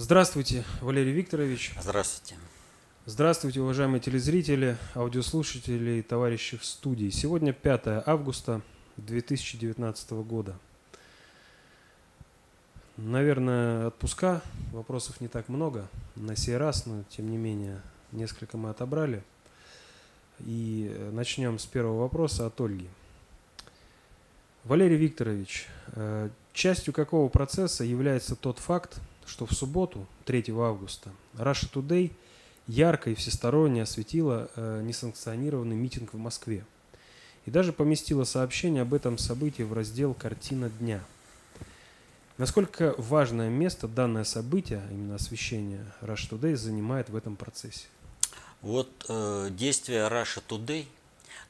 Здравствуйте, Валерий Викторович. Здравствуйте. Здравствуйте, уважаемые телезрители, аудиослушатели и товарищи в студии. Сегодня 5 августа 2019 года. Наверное, отпуска, вопросов не так много на сей раз, но тем не менее несколько мы отобрали. И начнем с первого вопроса от Ольги. Валерий Викторович, э, частью какого процесса является тот факт, что в субботу, 3 августа, Russia Today ярко и всесторонне осветила э, несанкционированный митинг в Москве и даже поместила сообщение об этом событии в раздел «Картина дня». Насколько важное место данное событие, именно освещение Russia Today, занимает в этом процессе? Вот э, действия Russia Today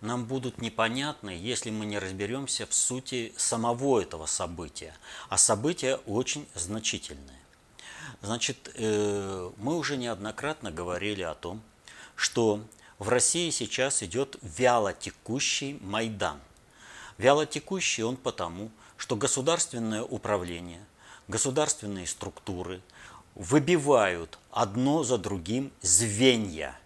нам будут непонятны, если мы не разберемся в сути самого этого события. А событие очень значительное. Значит, э, мы уже неоднократно говорили о том, что в России сейчас идет вялотекущий Майдан. Вялотекущий он потому, что государственное управление, государственные структуры выбивают одно за другим звенья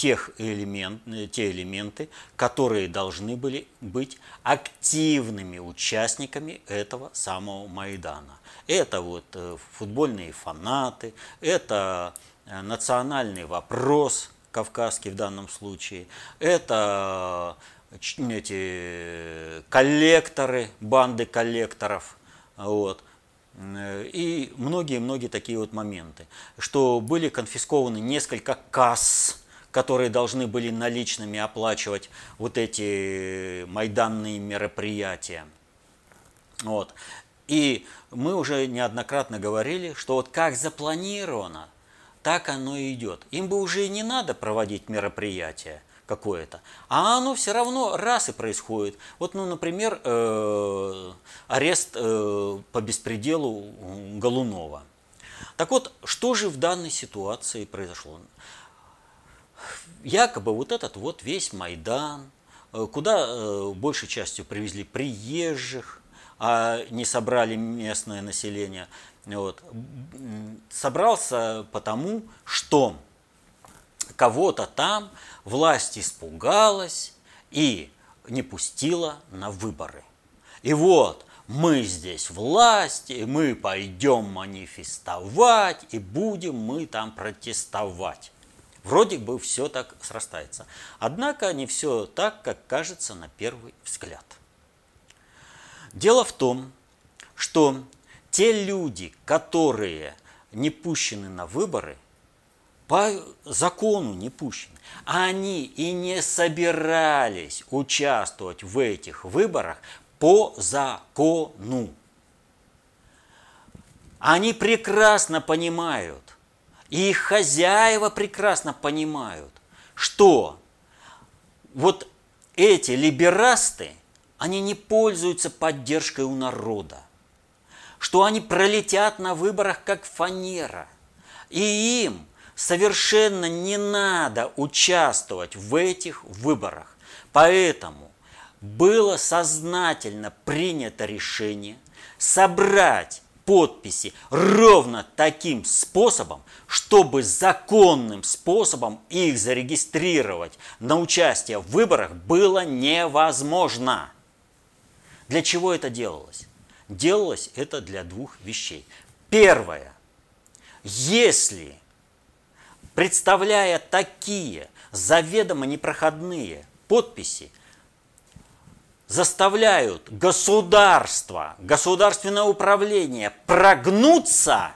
тех элемент, те элементы, которые должны были быть активными участниками этого самого Майдана. Это вот э, футбольные фанаты, это э, национальный вопрос, кавказский в данном случае, это э, эти коллекторы, банды коллекторов, вот, и многие-многие такие вот моменты, что были конфискованы несколько касс, которые должны были наличными оплачивать вот эти майданные мероприятия. Вот. И мы уже неоднократно говорили, что вот как запланировано, так оно и идет. Им бы уже и не надо проводить мероприятие какое-то, а оно все равно раз и происходит. Вот, ну, например, э, арест э, по беспределу Голунова. Так вот, что же в данной ситуации произошло? Якобы вот этот вот весь Майдан, э, куда большей частью привезли приезжих, а не собрали местное население. Вот. Собрался потому, что кого-то там власть испугалась и не пустила на выборы. И вот мы здесь власть, и мы пойдем манифестовать, и будем мы там протестовать. Вроде бы все так срастается. Однако не все так, как кажется на первый взгляд. Дело в том, что те люди, которые не пущены на выборы, по закону не пущены, они и не собирались участвовать в этих выборах по закону. Они прекрасно понимают, и их хозяева прекрасно понимают, что вот эти либерасты – они не пользуются поддержкой у народа, что они пролетят на выборах как фанера, и им совершенно не надо участвовать в этих выборах. Поэтому было сознательно принято решение собрать подписи ровно таким способом, чтобы законным способом их зарегистрировать на участие в выборах было невозможно. Для чего это делалось? Делалось это для двух вещей. Первое. Если, представляя такие заведомо непроходные подписи, заставляют государство, государственное управление прогнуться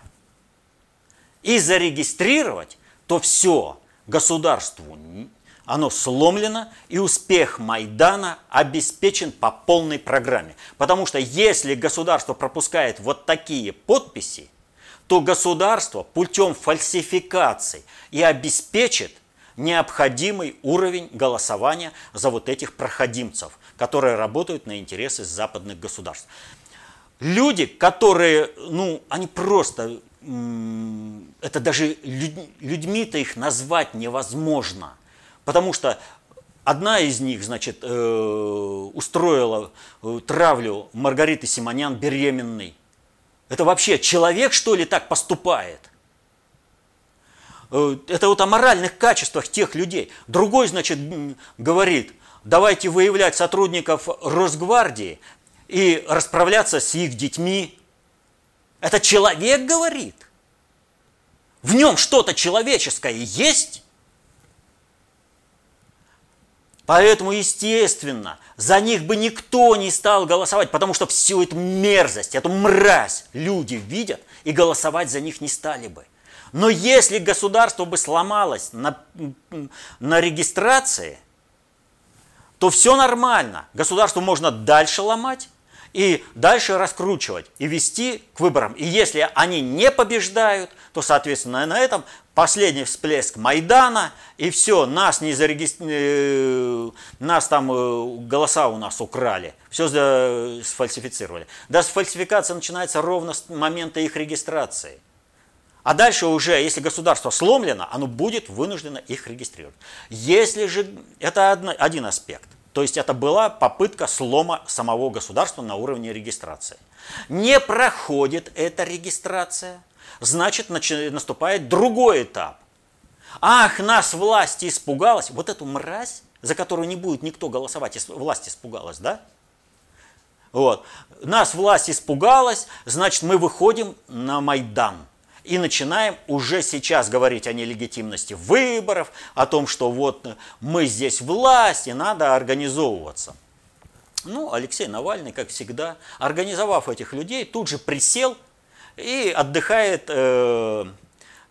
и зарегистрировать, то все, государству оно сломлено, и успех Майдана обеспечен по полной программе. Потому что если государство пропускает вот такие подписи, то государство путем фальсификаций и обеспечит необходимый уровень голосования за вот этих проходимцев, которые работают на интересы западных государств. Люди, которые, ну, они просто, это даже людьми-то их назвать невозможно – Потому что одна из них, значит, э, устроила э, травлю Маргариты Симонян беременной. Это вообще человек, что ли, так поступает? Э, это вот о моральных качествах тех людей. Другой, значит, говорит, давайте выявлять сотрудников Росгвардии и расправляться с их детьми. Это человек говорит. В нем что-то человеческое есть? Поэтому, естественно, за них бы никто не стал голосовать, потому что всю эту мерзость, эту мразь люди видят и голосовать за них не стали бы. Но если государство бы сломалось на, на регистрации, то все нормально. Государству можно дальше ломать и дальше раскручивать и вести к выборам. И если они не побеждают, то, соответственно, на этом последний всплеск Майдана, и все, нас не зарегистрировали, э, нас там э, голоса у нас украли, все сфальсифицировали. Да, сфальсификация начинается ровно с момента их регистрации. А дальше уже, если государство сломлено, оно будет вынуждено их регистрировать. Если же, это один аспект. То есть это была попытка слома самого государства на уровне регистрации. Не проходит эта регистрация, значит наступает другой этап. Ах, нас власть испугалась. Вот эту мразь, за которую не будет никто голосовать, власть испугалась, да? Вот. Нас власть испугалась, значит мы выходим на Майдан – и начинаем уже сейчас говорить о нелегитимности выборов, о том, что вот мы здесь власть, и надо организовываться. Ну, Алексей Навальный, как всегда, организовав этих людей, тут же присел и отдыхает, э,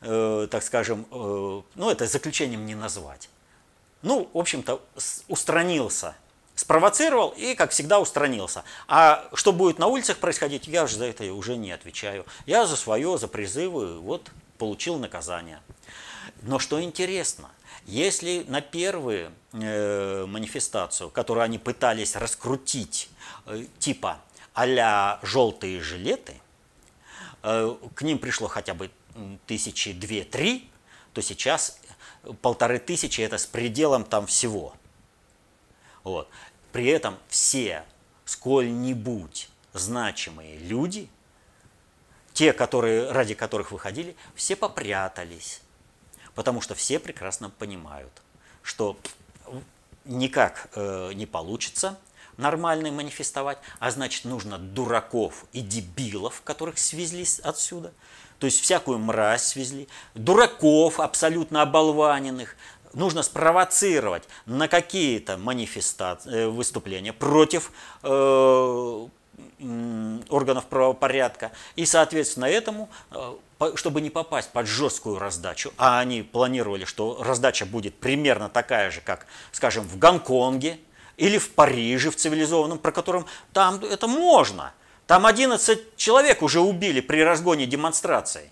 э, так скажем, э, ну, это заключением не назвать. Ну, в общем-то, устранился спровоцировал и, как всегда, устранился. А что будет на улицах происходить, я же за это уже не отвечаю. Я за свое, за призывы, вот, получил наказание. Но что интересно, если на первую э, манифестацию, которую они пытались раскрутить, э, типа а желтые жилеты, э, к ним пришло хотя бы тысячи две-три, то сейчас полторы тысячи это с пределом там всего – вот. При этом все сколь-нибудь значимые люди, те, которые, ради которых выходили, все попрятались. Потому что все прекрасно понимают, что никак э, не получится нормально манифестовать, а значит нужно дураков и дебилов, которых свезли отсюда, то есть всякую мразь свезли, дураков абсолютно оболваненных, нужно спровоцировать на какие-то манифестации, э, выступления против э, органов правопорядка. И, соответственно, этому, э, чтобы не попасть под жесткую раздачу, а они планировали, что раздача будет примерно такая же, как, скажем, в Гонконге или в Париже, в цивилизованном, про котором там это можно. Там 11 человек уже убили при разгоне демонстрации.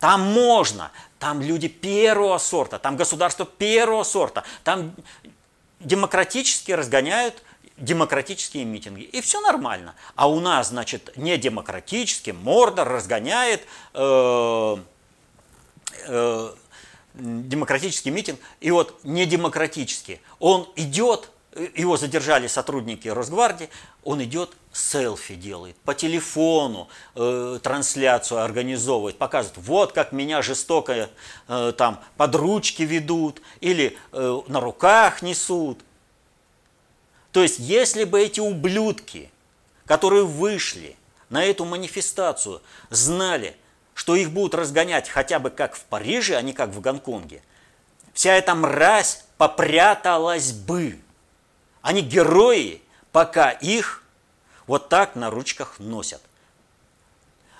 Там можно. Там люди первого сорта, там государство первого сорта, там демократически разгоняют демократические митинги. И все нормально. А у нас, значит, не демократически, Мордор разгоняет э, э, демократический митинг. И вот не демократически. Он идет, его задержали сотрудники Росгвардии, он идет селфи делает, по телефону э, трансляцию организовывает, показывает, вот как меня жестоко э, там под ручки ведут или э, на руках несут. То есть, если бы эти ублюдки, которые вышли на эту манифестацию, знали, что их будут разгонять хотя бы как в Париже, а не как в Гонконге, вся эта мразь попряталась бы. Они герои, пока их вот так на ручках носят.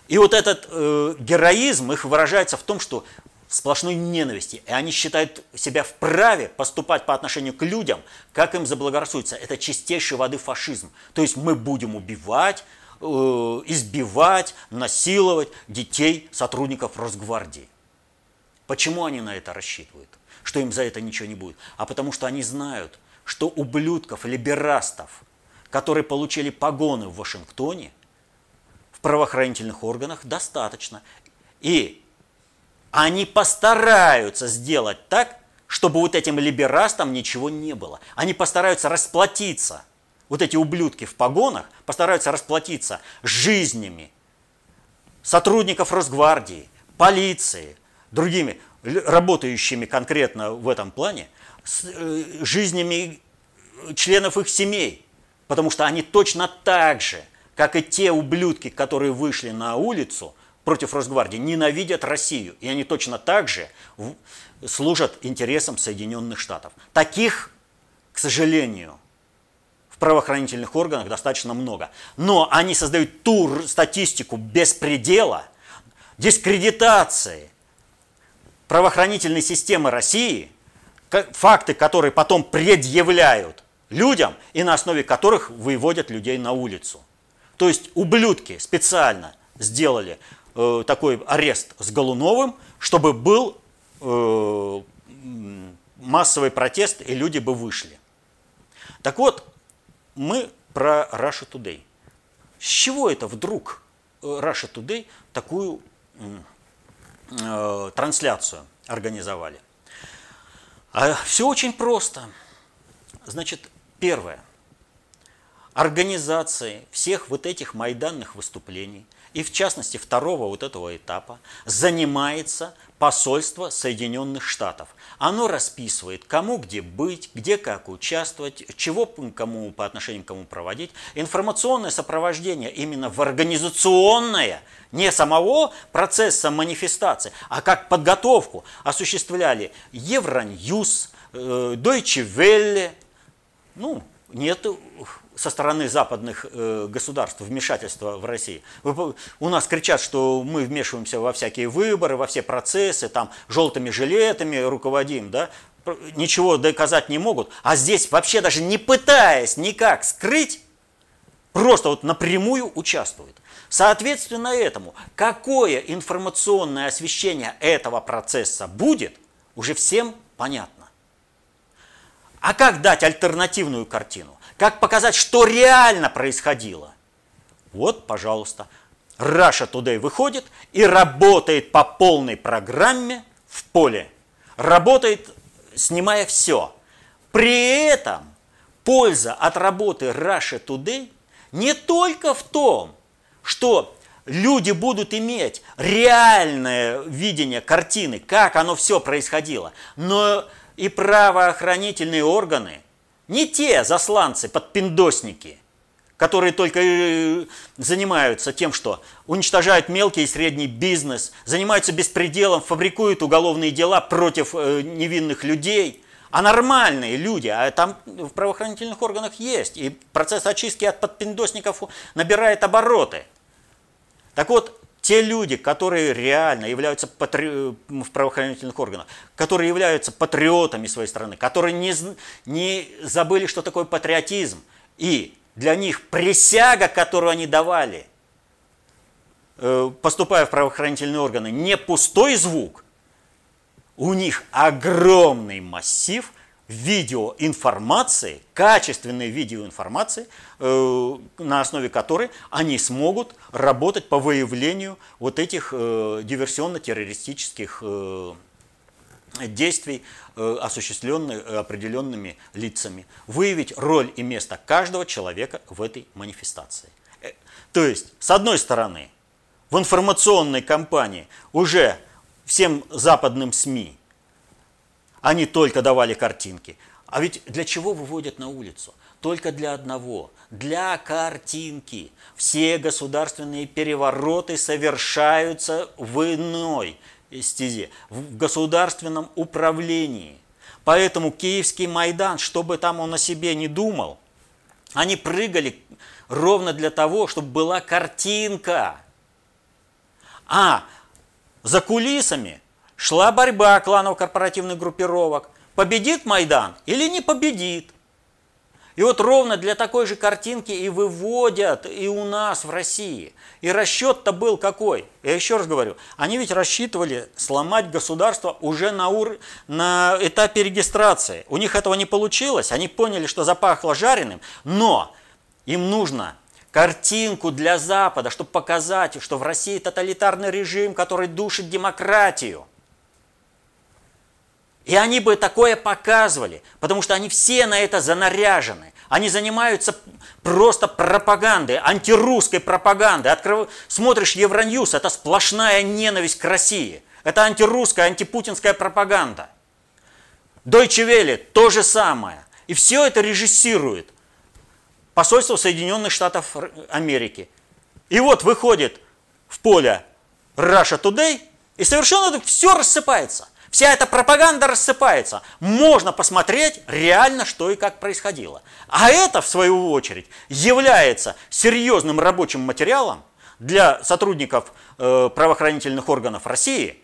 И вот этот э, героизм их выражается в том, что сплошной ненависти. И они считают себя вправе поступать по отношению к людям, как им заблагорассудится. Это чистейшей воды фашизм. То есть мы будем убивать, э, избивать, насиловать детей сотрудников Росгвардии. Почему они на это рассчитывают? Что им за это ничего не будет? А потому что они знают, что ублюдков, либерастов, которые получили погоны в Вашингтоне, в правоохранительных органах достаточно. И они постараются сделать так, чтобы вот этим либерастам ничего не было. Они постараются расплатиться, вот эти ублюдки в погонах, постараются расплатиться жизнями сотрудников Росгвардии, полиции, другими работающими конкретно в этом плане, с э, жизнями членов их семей. Потому что они точно так же, как и те ублюдки, которые вышли на улицу против Росгвардии, ненавидят Россию. И они точно так же служат интересам Соединенных Штатов. Таких, к сожалению, в правоохранительных органах достаточно много. Но они создают ту статистику беспредела, дискредитации правоохранительной системы России, факты, которые потом предъявляют людям и на основе которых выводят людей на улицу. То есть ублюдки специально сделали э, такой арест с Голуновым, чтобы был э, массовый протест и люди бы вышли. Так вот, мы про Russia Today. С чего это вдруг э, Russia Today такую э, трансляцию организовали? А все очень просто. Значит, первое. Организации всех вот этих майданных выступлений, и в частности второго вот этого этапа, занимается посольство Соединенных Штатов. Оно расписывает, кому где быть, где как участвовать, чего кому по отношению к кому проводить. Информационное сопровождение именно в организационное, не самого процесса манифестации, а как подготовку осуществляли Евроньюз, э, Deutsche Welle, ну, нет со стороны западных э, государств вмешательства в России. У нас кричат, что мы вмешиваемся во всякие выборы, во все процессы, там желтыми жилетами руководим, да, ничего доказать не могут. А здесь вообще даже не пытаясь никак скрыть, просто вот напрямую участвуют. Соответственно этому, какое информационное освещение этого процесса будет, уже всем понятно. А как дать альтернативную картину? Как показать, что реально происходило? Вот, пожалуйста, Раша Today выходит и работает по полной программе в поле. Работает, снимая все. При этом польза от работы Russia Today не только в том, что люди будут иметь реальное видение картины, как оно все происходило, но и правоохранительные органы, не те засланцы, подпиндосники, которые только э, занимаются тем, что уничтожают мелкий и средний бизнес, занимаются беспределом, фабрикуют уголовные дела против э, невинных людей, а нормальные люди, а там в правоохранительных органах есть, и процесс очистки от подпиндосников набирает обороты. Так вот, те люди, которые реально являются патри... в правоохранительных органах, которые являются патриотами своей страны, которые не, не забыли, что такое патриотизм, и для них присяга, которую они давали, э, поступая в правоохранительные органы, не пустой звук, у них огромный массив видеоинформации, качественной видеоинформации, э, на основе которой они смогут работать по выявлению вот этих э, диверсионно-террористических э, действий, осуществленных определенными лицами, выявить роль и место каждого человека в этой манифестации. То есть, с одной стороны, в информационной кампании уже всем западным СМИ они только давали картинки. А ведь для чего выводят на улицу? Только для одного, для картинки. Все государственные перевороты совершаются в иной стезе, в государственном управлении. Поэтому Киевский Майдан, чтобы там он о себе не думал, они прыгали ровно для того, чтобы была картинка. А за кулисами шла борьба кланов корпоративных группировок. Победит Майдан или не победит? И вот ровно для такой же картинки и выводят и у нас в России. И расчет-то был какой? Я еще раз говорю, они ведь рассчитывали сломать государство уже на, ур... на этапе регистрации. У них этого не получилось, они поняли, что запахло жареным, но им нужно картинку для Запада, чтобы показать, что в России тоталитарный режим, который душит демократию – и они бы такое показывали, потому что они все на это занаряжены. Они занимаются просто пропагандой, антирусской пропагандой. Открыв... Смотришь Евроньюз, это сплошная ненависть к России. Это антирусская, антипутинская пропаганда. Deutsche Welle то же самое. И все это режиссирует посольство Соединенных Штатов Америки. И вот выходит в поле Russia Today, и совершенно все рассыпается. Вся эта пропаганда рассыпается. Можно посмотреть реально, что и как происходило. А это, в свою очередь, является серьезным рабочим материалом для сотрудников э, правоохранительных органов России,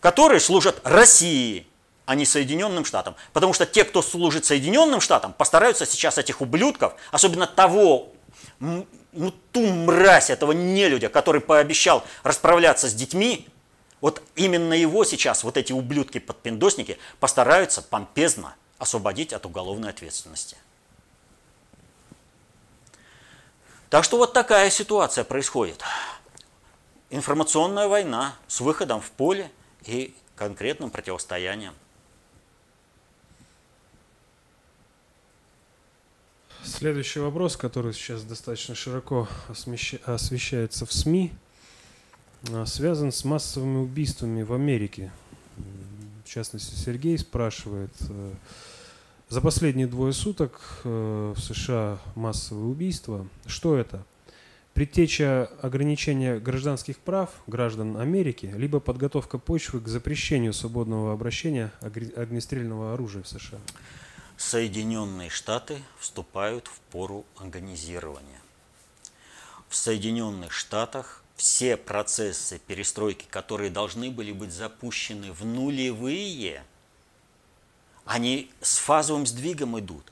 которые служат России, а не Соединенным Штатам. Потому что те, кто служит Соединенным Штатам, постараются сейчас этих ублюдков, особенно того, ну, ту мразь этого нелюдя, который пообещал расправляться с детьми, вот именно его сейчас вот эти ублюдки-подпиндосники постараются помпезно освободить от уголовной ответственности. Так что вот такая ситуация происходит. Информационная война с выходом в поле и конкретным противостоянием. Следующий вопрос, который сейчас достаточно широко освещается в СМИ, связан с массовыми убийствами в Америке. В частности, Сергей спрашивает, э, за последние двое суток э, в США массовые убийства. Что это? Предтеча ограничения гражданских прав граждан Америки, либо подготовка почвы к запрещению свободного обращения огнестрельного оружия в США? Соединенные Штаты вступают в пору организирования. В Соединенных Штатах все процессы перестройки, которые должны были быть запущены в нулевые, они с фазовым сдвигом идут.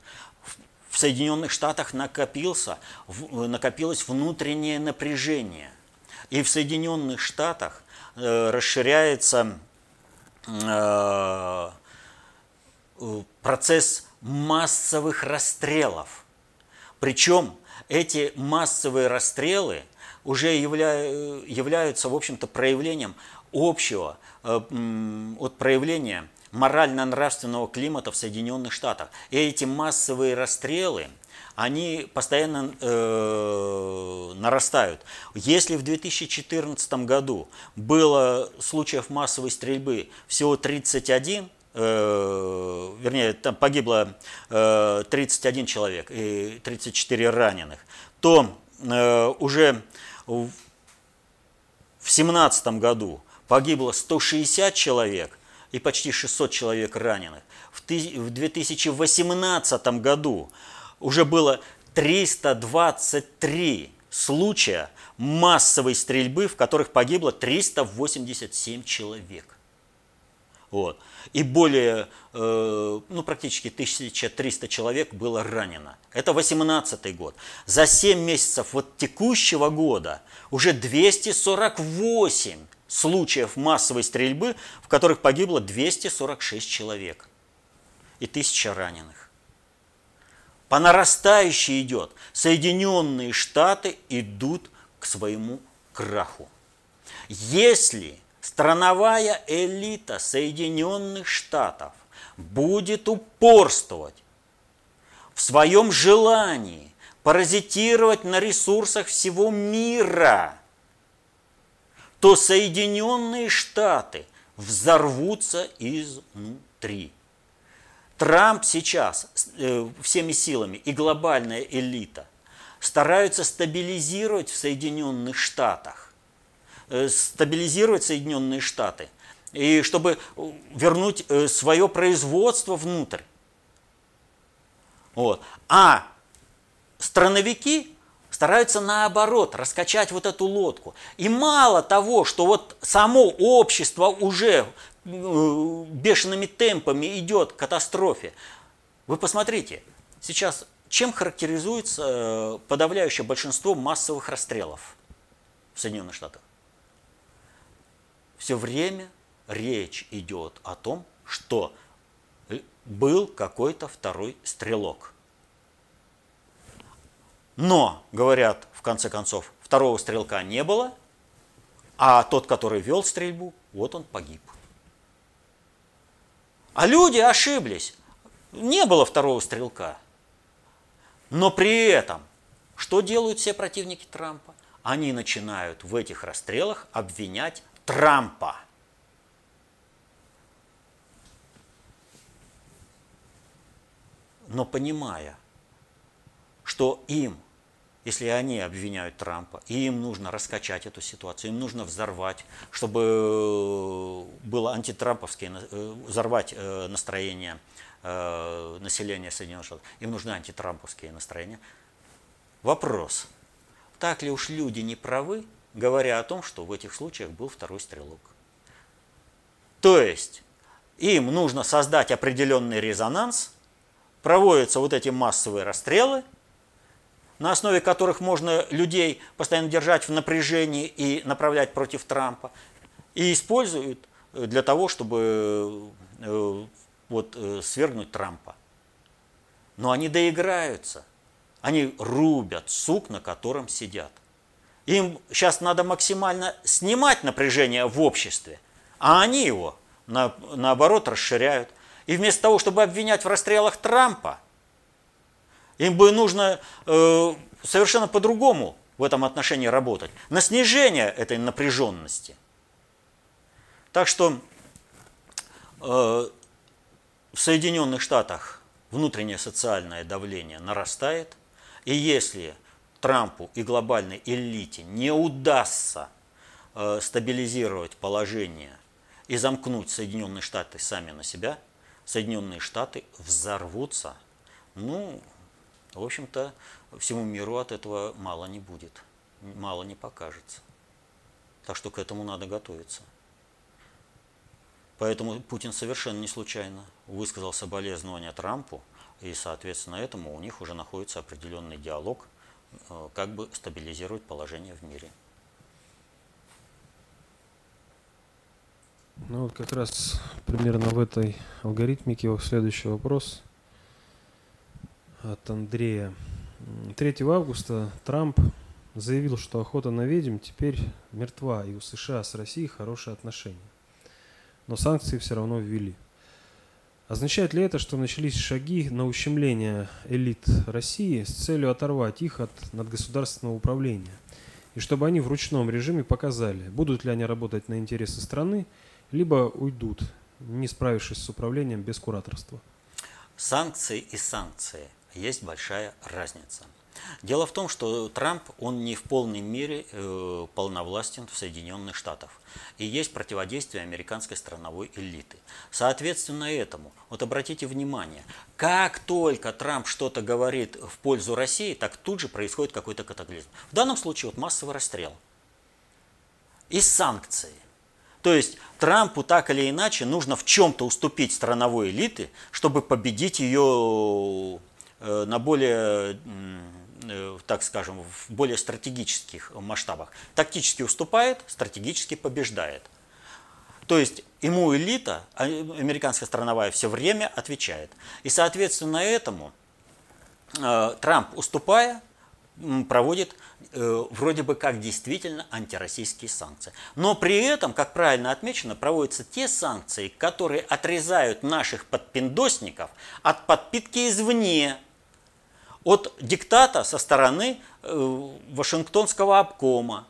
В Соединенных Штатах накопился, накопилось внутреннее напряжение. И в Соединенных Штатах э, расширяется э, процесс массовых расстрелов. Причем эти массовые расстрелы – уже явля, являются, в общем-то, проявлением общего, э, от проявления морально-нравственного климата в Соединенных Штатах. И эти массовые расстрелы, они постоянно э, нарастают. Если в 2014 году было случаев массовой стрельбы всего 31, э, вернее, там погибло э, 31 человек и 34 раненых, то э, уже в 2017 году погибло 160 человек и почти 600 человек раненых. В 2018 году уже было 323 случая массовой стрельбы, в которых погибло 387 человек. Вот. И более, э, ну, практически 1300 человек было ранено. Это 18 год. За 7 месяцев вот текущего года уже 248 случаев массовой стрельбы, в которых погибло 246 человек и 1000 раненых. По нарастающей идет. Соединенные Штаты идут к своему краху. Если страновая элита Соединенных Штатов будет упорствовать в своем желании паразитировать на ресурсах всего мира, то Соединенные Штаты взорвутся изнутри. Трамп сейчас э, всеми силами и глобальная элита стараются стабилизировать в Соединенных Штатах стабилизировать Соединенные Штаты и чтобы вернуть э, свое производство внутрь. Вот. А страновики стараются наоборот раскачать вот эту лодку. И мало того, что вот само общество уже э, бешеными темпами идет к катастрофе. Вы посмотрите, сейчас чем характеризуется подавляющее большинство массовых расстрелов в Соединенных Штатах? Все время речь идет о том, что был какой-то второй стрелок. Но, говорят, в конце концов, второго стрелка не было, а тот, который вел стрельбу, вот он погиб. А люди ошиблись. Не было второго стрелка. Но при этом, что делают все противники Трампа? Они начинают в этих расстрелах обвинять Трампа. Но понимая, что им если они обвиняют Трампа, и им нужно раскачать эту ситуацию, им нужно взорвать, чтобы э, было антитрамповское, э, взорвать э, настроение населения Соединенных Штатов, им нужны антитрамповские настроения. Вопрос, так ли уж люди не правы, говоря о том, что в этих случаях был второй стрелок? То есть, им нужно создать определенный резонанс, проводятся вот эти массовые расстрелы – на основе которых можно людей постоянно держать в напряжении и направлять против Трампа, и используют э, для того, чтобы э, вот, э, свергнуть Трампа. Но они доиграются. Они рубят сук, на котором сидят. Им сейчас надо максимально снимать напряжение в обществе, а они его, на, наоборот, расширяют. И вместо того, чтобы обвинять в расстрелах Трампа, им бы нужно э, совершенно по-другому в этом отношении работать, на снижение этой напряженности. Так что э, в Соединенных Штатах внутреннее социальное давление нарастает, и если Трампу и глобальной элите не удастся э, стабилизировать положение и замкнуть Соединенные Штаты сами на себя, Соединенные Штаты взорвутся, ну, в общем-то, всему миру от этого мало не будет, мало не покажется. Так что к этому надо готовиться. Поэтому Путин совершенно не случайно высказал соболезнования Трампу, и, соответственно, этому у них уже находится определенный диалог, как бы стабилизировать положение в мире. Ну вот как раз примерно в этой алгоритмике следующий вопрос – от Андрея. 3 августа Трамп заявил, что охота на ведьм теперь мертва, и у США с Россией хорошие отношения. Но санкции все равно ввели. Означает ли это, что начались шаги на ущемление элит России с целью оторвать их от надгосударственного управления? И чтобы они в ручном режиме показали, будут ли они работать на интересы страны, либо уйдут, не справившись с управлением без кураторства. Санкции и санкции есть большая разница. Дело в том, что Трамп, он не в полной мере э, полновластен в Соединенных Штатах. И есть противодействие американской страновой элиты. Соответственно этому, вот обратите внимание, как только Трамп что-то говорит в пользу России, так тут же происходит какой-то катаклизм. В данном случае вот массовый расстрел. И санкции. То есть Трампу так или иначе нужно в чем-то уступить страновой элиты, чтобы победить ее Э, на более, так скажем, в более стратегических масштабах. Тактически уступает, стратегически побеждает. То есть ему элита, а, американская страновая, все время отвечает. И соответственно этому э, Трамп, уступая, проводит вроде бы как действительно антироссийские санкции. Но при этом, как правильно отмечено, проводятся те санкции, которые отрезают наших подпиндосников от подпитки извне, от диктата со стороны э, Вашингтонского обкома.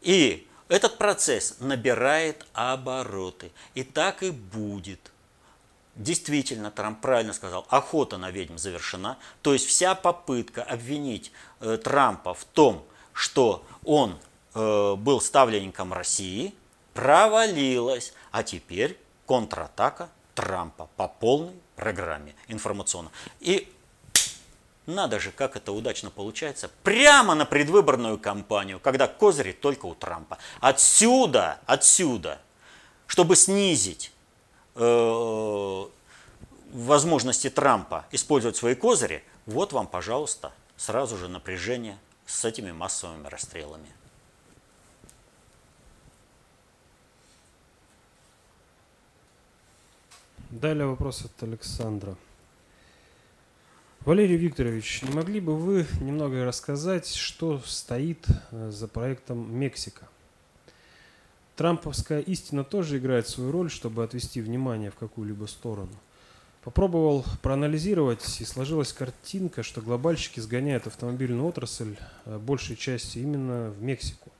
И этот процесс набирает обороты. И так и будет. Действительно, Трамп правильно сказал, охота на ведьм завершена. То есть вся попытка обвинить э, Трампа в том, что он э, был ставленником России, провалилась. А теперь контратака Трампа по полной программе информационно. И надо же, как это удачно получается. Прямо на предвыборную кампанию, когда козыри только у Трампа. Отсюда, отсюда, чтобы снизить э, возможности Трампа использовать свои козыри, вот вам, пожалуйста, сразу же напряжение с этими массовыми расстрелами. Далее вопрос от Александра. Валерий Викторович, не могли бы вы немного рассказать, что стоит э, за проектом Мексика? Трамповская истина тоже играет свою роль, чтобы отвести внимание в какую-либо сторону. Попробовал проанализировать, и сложилась картинка, что глобальщики сгоняют автомобильную отрасль э, большей части именно в Мексику.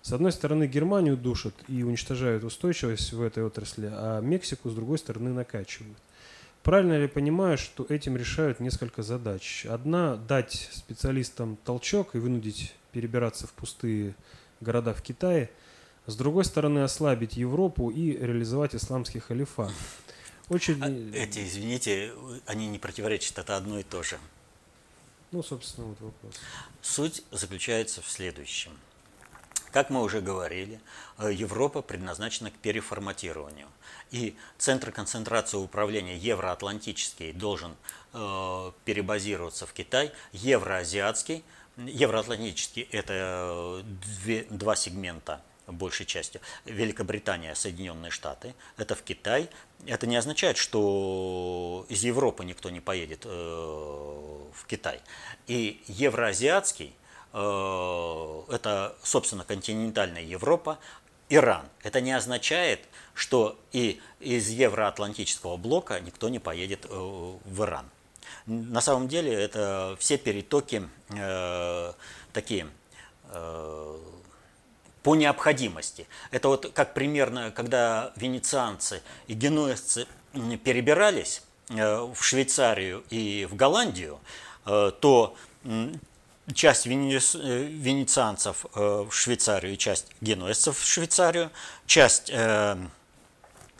С одной стороны, Германию душат и уничтожают устойчивость в этой отрасли, а Мексику, с другой стороны, накачивают. Правильно ли понимаю, что этим решают несколько задач? Одна – дать специалистам толчок и вынудить перебираться в пустые города в Китае. С другой стороны, ослабить Европу и реализовать исламский халифат. Очень... А эти, извините, они не противоречат, это одно и то же. Ну, собственно, вот вопрос. Суть заключается в следующем – как мы уже говорили, э, Европа предназначена к переформатированию. И центр концентрации управления евроатлантический должен э, перебазироваться в Китай, евроазиатский, евроатлантический – это э, две, два сегмента большей частью. Великобритания, Соединенные Штаты, это в Китай. Это не означает, что из Европы никто не поедет в Китай. И евроазиатский – это, собственно, континентальная Европа, Иран. Это не означает, что и из евроатлантического блока никто не поедет э, в Иран. На самом деле это все перетоки э, такие э, по необходимости. Это вот как примерно, когда венецианцы и генуэзцы перебирались э, в Швейцарию и в Голландию, э, то часть венецианцев э, в Швейцарию часть генуэзцев в Швейцарию, часть э,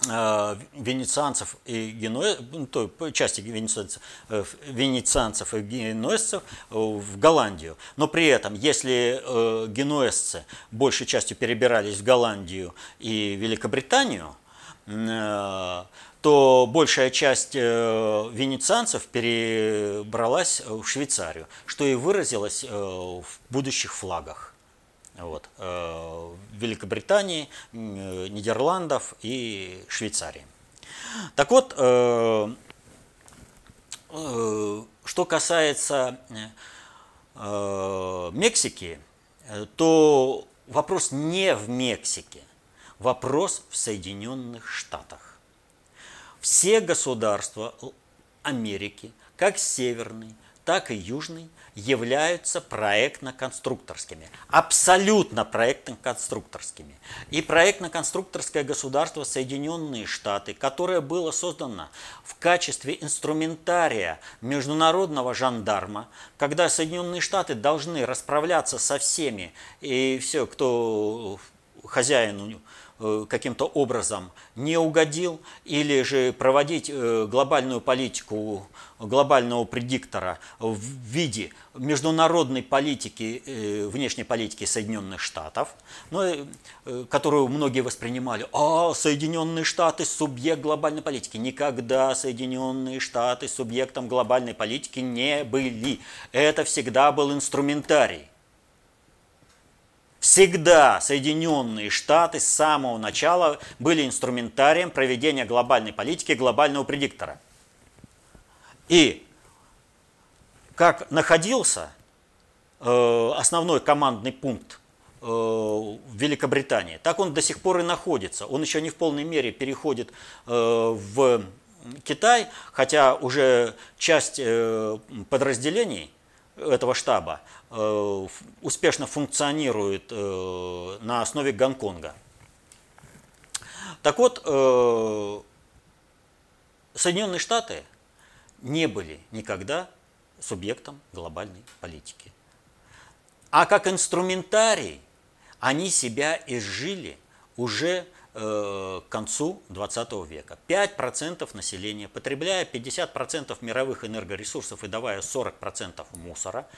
э, венецианцев и генуэзцев, ну, то, части венецианцев, венецианцев и генуэзцев в Голландию. Но при этом, если генуэзцы большей частью перебирались в Голландию и Великобританию, то большая часть э, венецианцев перебралась в Швейцарию, что и выразилось э, в будущих флагах. Вот, э, Великобритании, Нидерландов и Швейцарии. Так вот, что касается Мексики, то вопрос не в Мексике, вопрос в Соединенных Штатах все государства Америки, как северный, так и южный, являются проектно-конструкторскими. Абсолютно проектно-конструкторскими. И проектно-конструкторское государство Соединенные Штаты, которое было создано в качестве инструментария международного жандарма, когда Соединенные Штаты должны расправляться со всеми, и все, кто хозяину Э, каким-то образом не угодил, или же проводить э, глобальную политику глобального предиктора в виде международной политики, э, внешней политики Соединенных Штатов, но, которую многие воспринимали, а Соединенные Штаты субъект глобальной политики. Никогда Соединенные Штаты субъектом глобальной политики не были. Это всегда был инструментарий. Всегда Соединенные Штаты с самого начала были инструментарием проведения глобальной политики глобального предиктора. И как находился э, основной командный пункт э, в Великобритании, так он до сих пор и находится. Он еще не в полной мере переходит э, в Китай, хотя уже часть э, подразделений этого штаба Э, успешно функционирует э, на основе Гонконга. Так вот, э, Соединенные Штаты не были никогда субъектом глобальной политики. А как инструментарий они себя изжили уже к концу 20 века. 5% населения, потребляя 50% мировых энергоресурсов и давая 40% мусора,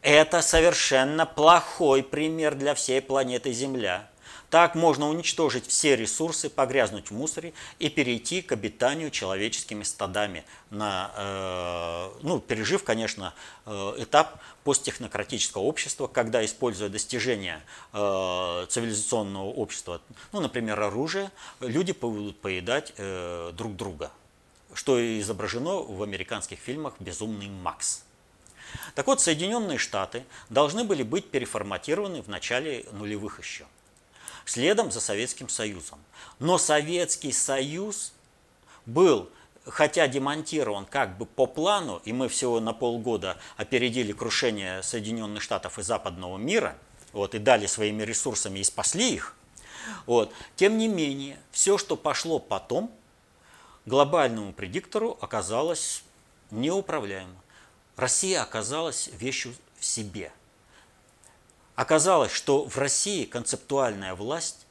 это совершенно плохой пример для всей планеты Земля. Так можно уничтожить все ресурсы, погрязнуть в мусоре и перейти к обитанию человеческими стадами, на, э, ну, пережив, конечно, э, этап посттехнократического общества, когда, используя достижения э, цивилизационного общества, ну, например, оружие, люди будут поедать э, друг друга, что изображено в американских фильмах «Безумный Макс». Так вот, Соединенные Штаты должны были быть переформатированы в начале нулевых еще, следом за Советским Союзом. Но Советский Союз был хотя демонтирован как бы по плану, и мы всего на полгода опередили крушение Соединенных Штатов и западного мира, вот, и дали своими ресурсами и спасли их, вот, тем не менее, все, что пошло потом, глобальному предиктору оказалось неуправляемо. Россия оказалась вещью в себе. Оказалось, что в России концептуальная власть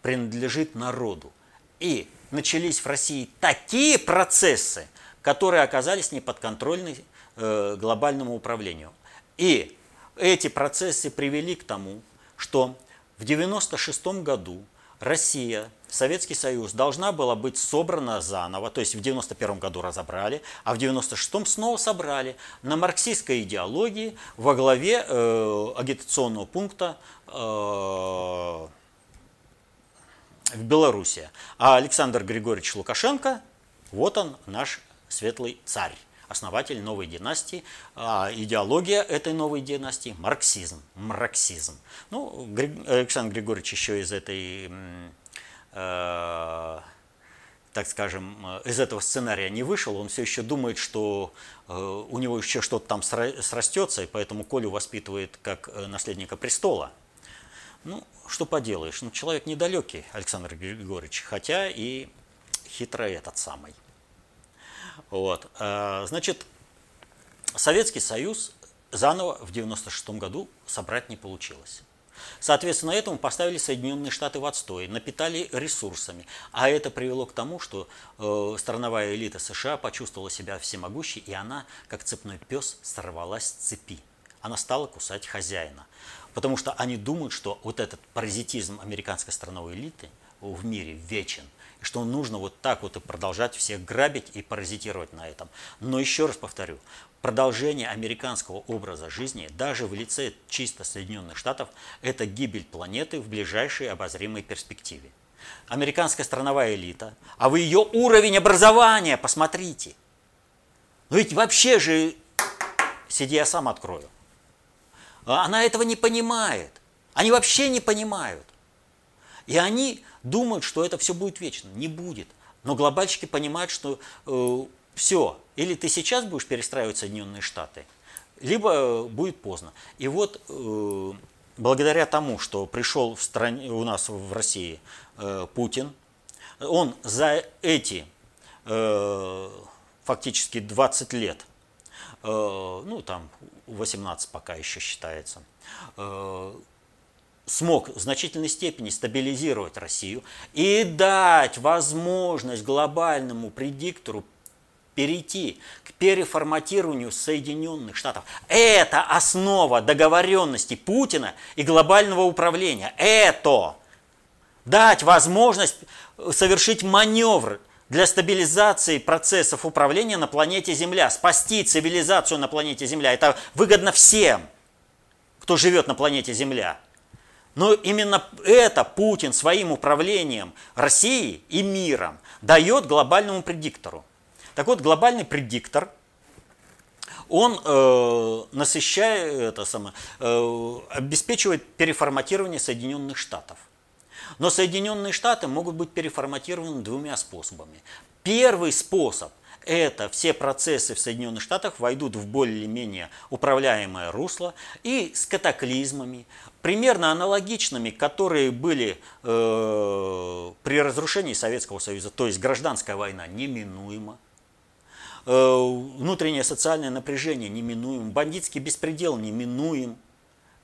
принадлежит народу. И начались в России такие процессы, которые оказались неподконтрольны э, глобальному управлению. И эти процессы привели к тому, что в 1996 году Россия, Советский Союз должна была быть собрана заново, то есть в 91 году разобрали, а в 96 снова собрали на марксистской идеологии во главе э, агитационного пункта э, в Беларуси. А Александр Григорьевич Лукашенко, вот он наш светлый царь основатель новой династии. А идеология этой новой династии – марксизм, марксизм. Ну, Александр Григорьевич еще из этой, так скажем, из этого сценария не вышел. Он все еще думает, что э, у него еще что-то там срастется, и поэтому Колю воспитывает как э, наследника престола. Ну, что поделаешь, ну, человек недалекий, Александр Григорьевич, хотя и хитрый этот самый. Вот. Э, значит, Советский Союз заново в 1996 году собрать не получилось. Соответственно, этому поставили Соединенные Штаты в отстой, напитали ресурсами. А это привело к тому, что э, страновая элита США почувствовала себя всемогущей, и она, как цепной пес, сорвалась с цепи. Она стала кусать хозяина. Потому что они думают, что вот этот паразитизм американской страновой элиты в мире вечен и что нужно вот так вот и продолжать всех грабить и паразитировать на этом. Но еще раз повторю, продолжение американского образа жизни даже в лице чисто Соединенных Штатов – это гибель планеты в ближайшей обозримой перспективе. Американская страновая элита, а вы ее уровень образования посмотрите. Ну ведь вообще же, сиди, я сам открою. Она этого не понимает. Они вообще не понимают. И они думают, что это все будет вечно. Не будет. Но глобальщики понимают, что э, все, или ты сейчас будешь перестраивать Соединенные Штаты, либо э, будет поздно. И вот э, благодаря тому, что пришел в стране, у нас в России э, Путин, он за эти э, фактически 20 лет, э, ну там 18 пока еще считается, э, смог в значительной степени стабилизировать Россию и дать возможность глобальному предиктору перейти к переформатированию Соединенных Штатов. Это основа договоренности Путина и глобального управления. Это дать возможность совершить маневр для стабилизации процессов управления на планете Земля, спасти цивилизацию на планете Земля. Это выгодно всем, кто живет на планете Земля. Но именно это Путин своим управлением Россией и миром дает глобальному предиктору. Так вот, глобальный предиктор, он э, насыщает, это самое, э, обеспечивает переформатирование Соединенных Штатов. Но Соединенные Штаты могут быть переформатированы двумя способами. Первый способ – это все процессы в Соединенных Штатах войдут в более-менее управляемое русло и с катаклизмами, примерно аналогичными, которые были э, при разрушении Советского Союза, то есть гражданская война неминуема, внутреннее социальное напряжение неминуемо, бандитский беспредел неминуем.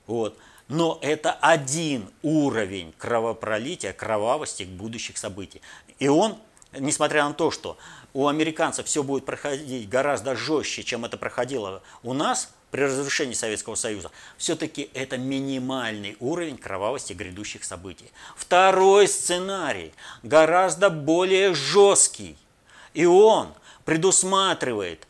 Вот. Но это один уровень кровопролития, кровавости будущих событий. И он, несмотря на то, что у американцев все будет проходить гораздо жестче, чем это проходило у нас, при разрушении Советского Союза, все-таки это минимальный уровень кровавости грядущих событий. Второй сценарий гораздо более жесткий. И он предусматривает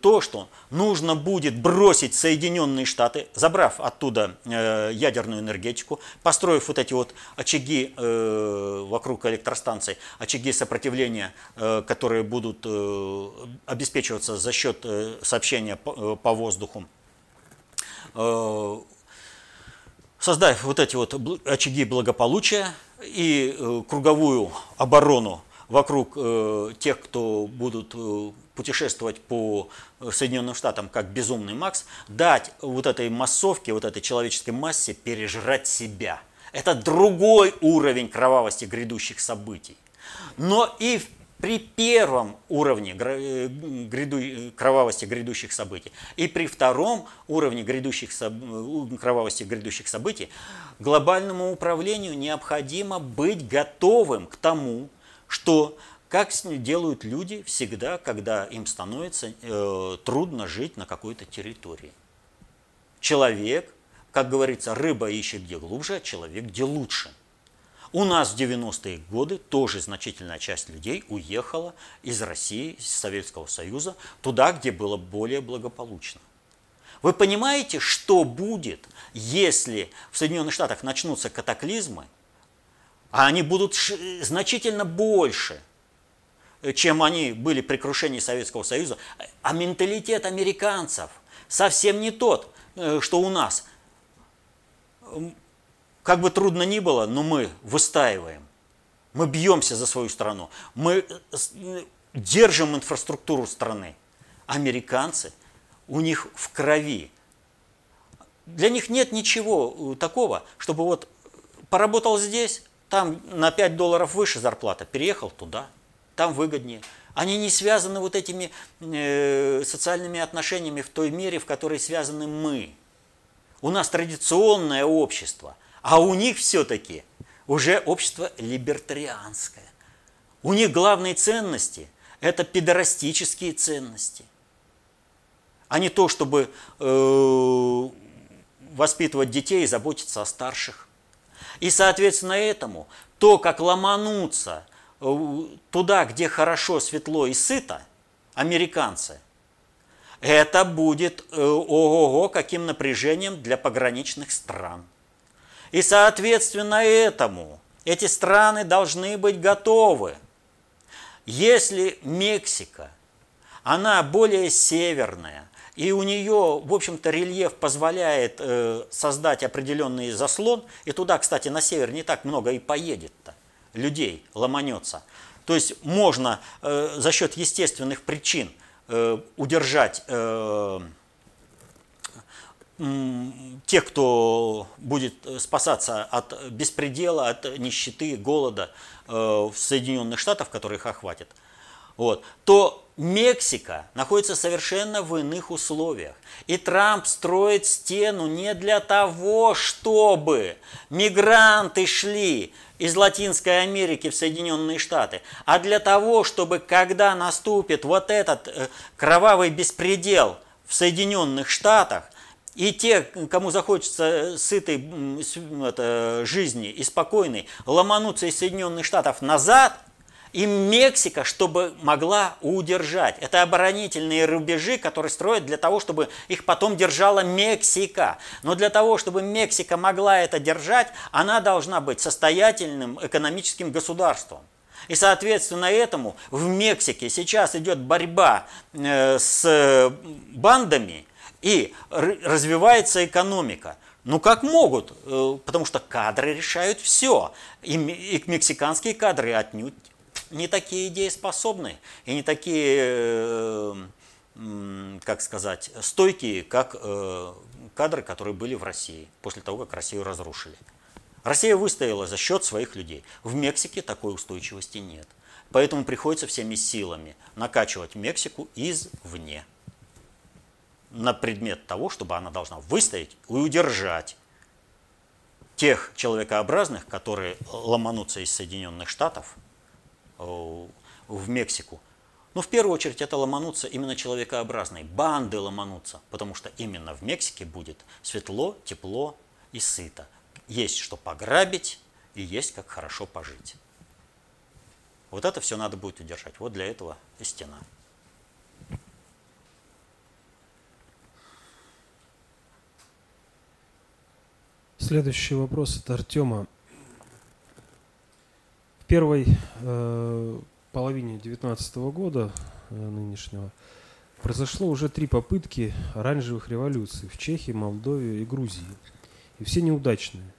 то, что нужно будет бросить Соединенные Штаты, забрав оттуда э, ядерную энергетику, построив вот эти вот очаги э, вокруг электростанций, очаги сопротивления, э, которые будут обеспечиваться за счет сообщения по, воздуху, создав вот эти вот очаги благополучия и круговую оборону вокруг э, тех, кто будут э, путешествовать по Соединенным Штатам как безумный Макс, дать вот этой массовке, вот этой человеческой массе пережрать себя. Это другой уровень кровавости грядущих событий. Но и при первом уровне э, гряду, кровавости грядущих событий и при втором уровне грядущих, кровавости грядущих событий глобальному управлению необходимо быть готовым к тому, что как делают люди всегда, когда им становится э, трудно жить на какой-то территории. Человек, как говорится, рыба ищет где глубже, а человек где лучше. У нас в 90-е годы тоже значительная часть людей уехала из России, из Советского Союза, туда, где было более благополучно. Вы понимаете, что будет, если в Соединенных Штатах начнутся катаклизмы, а они будут значительно больше, чем они были при крушении Советского Союза. А менталитет американцев совсем не тот, э, что у нас. Как бы трудно ни было, но мы выстаиваем. Мы бьемся за свою страну. Мы э, держим инфраструктуру страны. Американцы, у них в крови. Для них нет ничего э, такого, чтобы вот поработал здесь, там на 5 долларов выше зарплата, переехал туда, там выгоднее. Они не связаны вот этими э, социальными отношениями в той мере, в которой связаны мы. У нас традиционное общество, а у них все-таки уже общество либертарианское. У них главные ценности – это педорастические ценности, а не то, чтобы э, воспитывать детей и заботиться о старших. И, соответственно, этому то, как ломануться э, туда, где хорошо, светло и сыто, американцы, это будет э, ого-го каким напряжением для пограничных стран. И, соответственно, этому эти страны должны быть готовы. Если Мексика, она более северная, и у нее, в общем-то, рельеф позволяет э, создать определенный заслон. И туда, кстати, на север не так много и поедет-то людей, ломанется. То есть можно э, за счет естественных причин э, удержать э, тех, кто будет спасаться от беспредела, от нищеты, голода э, в Соединенных Штатах, которые их охватят, вот, то Мексика находится совершенно в иных условиях. И Трамп строит стену не для того, чтобы мигранты шли из Латинской Америки в Соединенные Штаты, а для того, чтобы когда наступит вот этот э, кровавый беспредел в Соединенных Штатах, и те, кому захочется э, сытой это, жизни и спокойной, ломануться из Соединенных Штатов назад – и Мексика, чтобы могла удержать. Это оборонительные рубежи, которые строят для того, чтобы их потом держала Мексика. Но для того, чтобы Мексика могла это держать, она должна быть состоятельным экономическим государством. И соответственно этому в Мексике сейчас идет борьба э, с бандами и развивается экономика. Ну как могут, э, потому что кадры решают все. И мексиканские кадры отнюдь не такие дееспособны и не такие, э, как сказать, стойкие, как э, кадры, которые были в России после того, как Россию разрушили. Россия выстояла за счет своих людей. В Мексике такой устойчивости нет. Поэтому приходится всеми силами накачивать Мексику извне на предмет того, чтобы она должна выстоять и удержать тех человекообразных, которые ломанутся из Соединенных Штатов в Мексику. Но в первую очередь это ломанутся именно человекообразные, банды ломанутся, потому что именно в Мексике будет светло, тепло и сыто. Есть что пограбить и есть как хорошо пожить. Вот это все надо будет удержать. Вот для этого и стена. Следующий вопрос от Артема первой э, половине 2019 года э, нынешнего произошло уже три попытки оранжевых революций в Чехии, Молдове и Грузии. И все неудачные.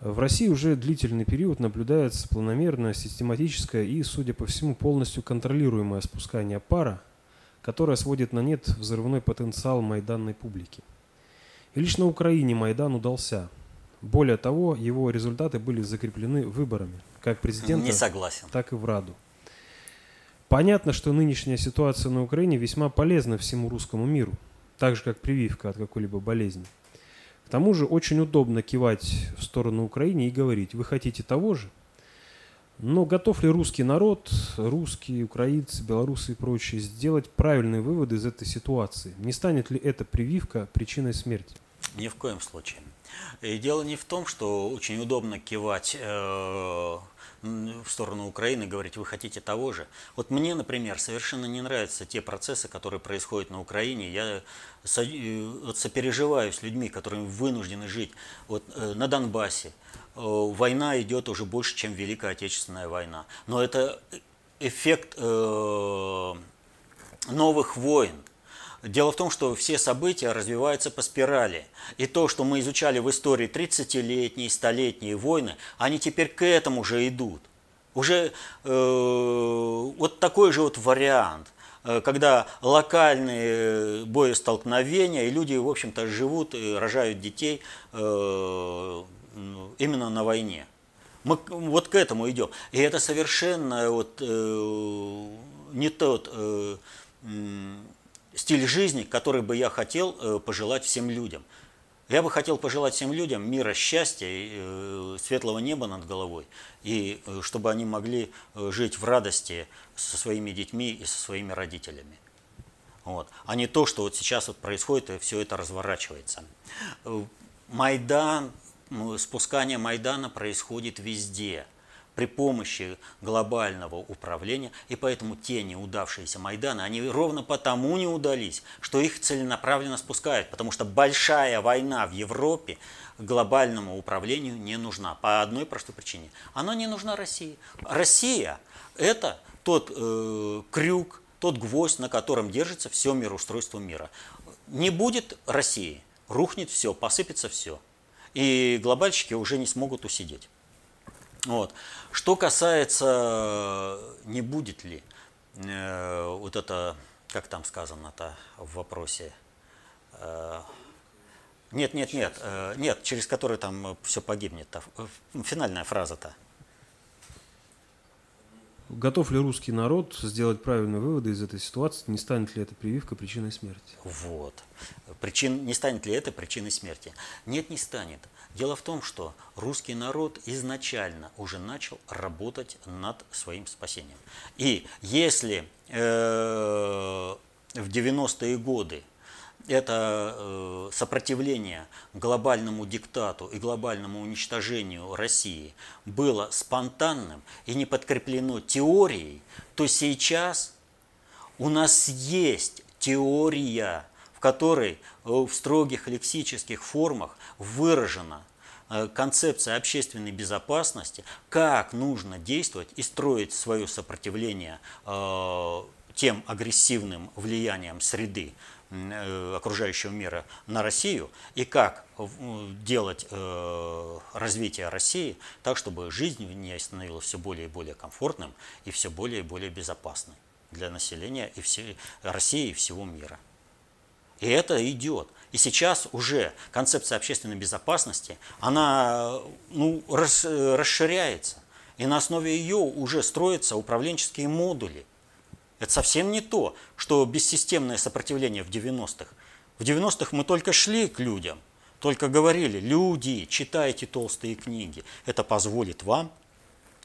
В России уже длительный период наблюдается планомерное, систематическое и, судя по всему, полностью контролируемое спускание пара, которое сводит на нет взрывной потенциал майданной публики. И лишь на Украине Майдан удался. Более того, его результаты были закреплены выборами, как президента, Не согласен. так и в Раду. Понятно, что нынешняя ситуация на Украине весьма полезна всему русскому миру, так же как прививка от какой-либо болезни. К тому же очень удобно кивать в сторону Украины и говорить, вы хотите того же? Но готов ли русский народ, русские, украинцы, белорусы и прочие сделать правильные выводы из этой ситуации? Не станет ли эта прививка причиной смерти? Ни в коем случае. И дело не в том, что очень удобно кивать э, в сторону Украины, говорить, вы хотите того же. Вот мне, например, совершенно не нравятся те процессы, которые происходят на Украине. Я э, сопереживаю с людьми, которые вынуждены жить вот, э, на Донбассе. Э, война идет уже больше, чем Великая Отечественная война. Но это эффект новых войн. Дело в том, что все события развиваются по спирали. И то, что мы изучали в истории 30-летние, столетние войны, они теперь к этому же идут. Уже э, вот такой же вот вариант, э, когда локальные боестолкновения, и люди, в общем-то, живут и рожают детей э, именно на войне. Мы вот к этому идем. И это совершенно вот, э, не тот э, стиль жизни, который бы я хотел э, пожелать всем людям. Я бы хотел пожелать всем людям мира, счастья, э, светлого неба над головой, и э, чтобы они могли жить в радости со своими детьми и со своими родителями. Вот. А не то, что вот сейчас вот происходит, и все это разворачивается. Майдан, спускание Майдана происходит везде – при помощи глобального управления, и поэтому те неудавшиеся Майданы, они ровно потому не удались, что их целенаправленно спускают, потому что большая война в Европе глобальному управлению не нужна. По одной простой причине. Она не нужна России. Россия – это тот э, крюк, тот гвоздь, на котором держится все мироустройство мира. Не будет России, рухнет все, посыпется все. И глобальщики уже не смогут усидеть. Вот. Что касается, не будет ли э, вот это, как там сказано-то в вопросе, э, нет, нет, нет, э, нет, через который там все погибнет, -то, финальная фраза-то. Готов ли русский народ сделать правильные выводы из этой ситуации? Не станет ли эта прививка причиной смерти? Вот. Причин, не станет ли это причиной смерти? Нет, не станет. Дело в том, что русский народ изначально уже начал работать над своим спасением. И если э, в 90-е годы это э, сопротивление глобальному диктату и глобальному уничтожению России было спонтанным и не подкреплено теорией, то сейчас у нас есть теория, в которой э, в строгих лексических формах выражена э, концепция общественной безопасности, как нужно действовать и строить свое сопротивление тем агрессивным влиянием среды, окружающего мира на Россию и как делать э, развитие России так, чтобы жизнь в ней становилась все более и более комфортным и все более и более безопасной для населения и все, России и всего мира. И это идет. И сейчас уже концепция общественной безопасности, она ну, расширяется. И на основе ее уже строятся управленческие модули – это совсем не то, что бессистемное сопротивление в 90-х. В 90-х мы только шли к людям, только говорили, люди, читайте толстые книги. Это позволит вам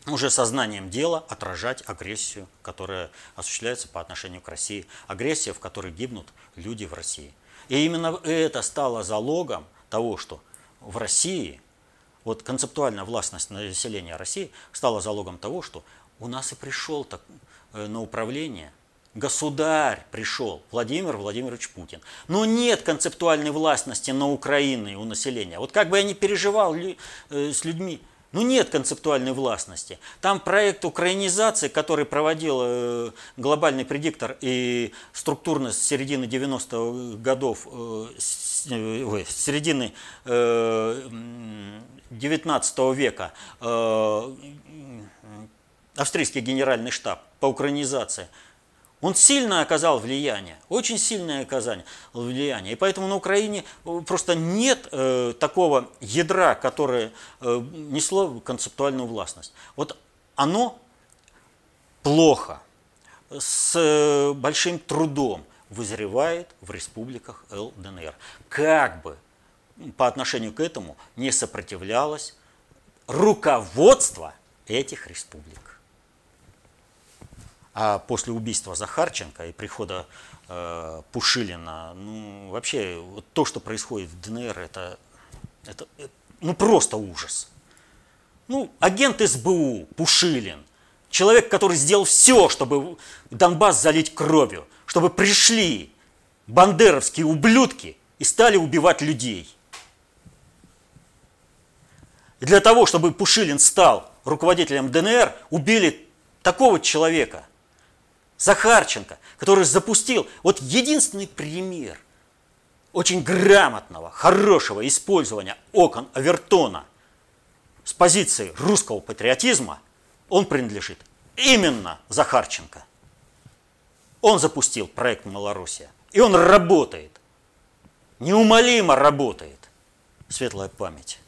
уже сознанием дела отражать агрессию, которая осуществляется по отношению к России. Агрессия, в которой гибнут люди в России. И именно это стало залогом того, что в России, вот концептуальная властность населения России стала залогом того, что у нас и пришел так, на управление. Государь пришел, Владимир Владимирович Путин. Но нет концептуальной властности на Украине у населения. Вот как бы я ни переживал э, с людьми, Ну нет концептуальной властности. Там проект украинизации, который проводил э, глобальный предиктор и структурно с середины 90-х годов, э, э, с середины 19 века австрийский генеральный штаб по украинизации – он сильно оказал влияние, очень сильное оказание влияние. И поэтому на Украине э, просто нет э, такого ядра, которое э, несло концептуальную властность. Вот оно плохо, с э, большим трудом вызревает в республиках ЛДНР. Как бы по отношению к этому не сопротивлялось руководство этих республик. А после убийства Захарченко и прихода э, Пушилина, ну, вообще, вот то, что происходит в ДНР, это, это, это ну, просто ужас. Ну, агент СБУ Пушилин, человек, который сделал все, чтобы Донбасс залить кровью, чтобы пришли бандеровские ублюдки и стали убивать людей. И для того, чтобы Пушилин стал руководителем ДНР, убили такого человека – Захарченко, который запустил, вот единственный пример очень грамотного, хорошего использования окон Авертона с позиции русского патриотизма, он принадлежит именно Захарченко. Он запустил проект «Малоруссия», и он работает, неумолимо работает. Светлая память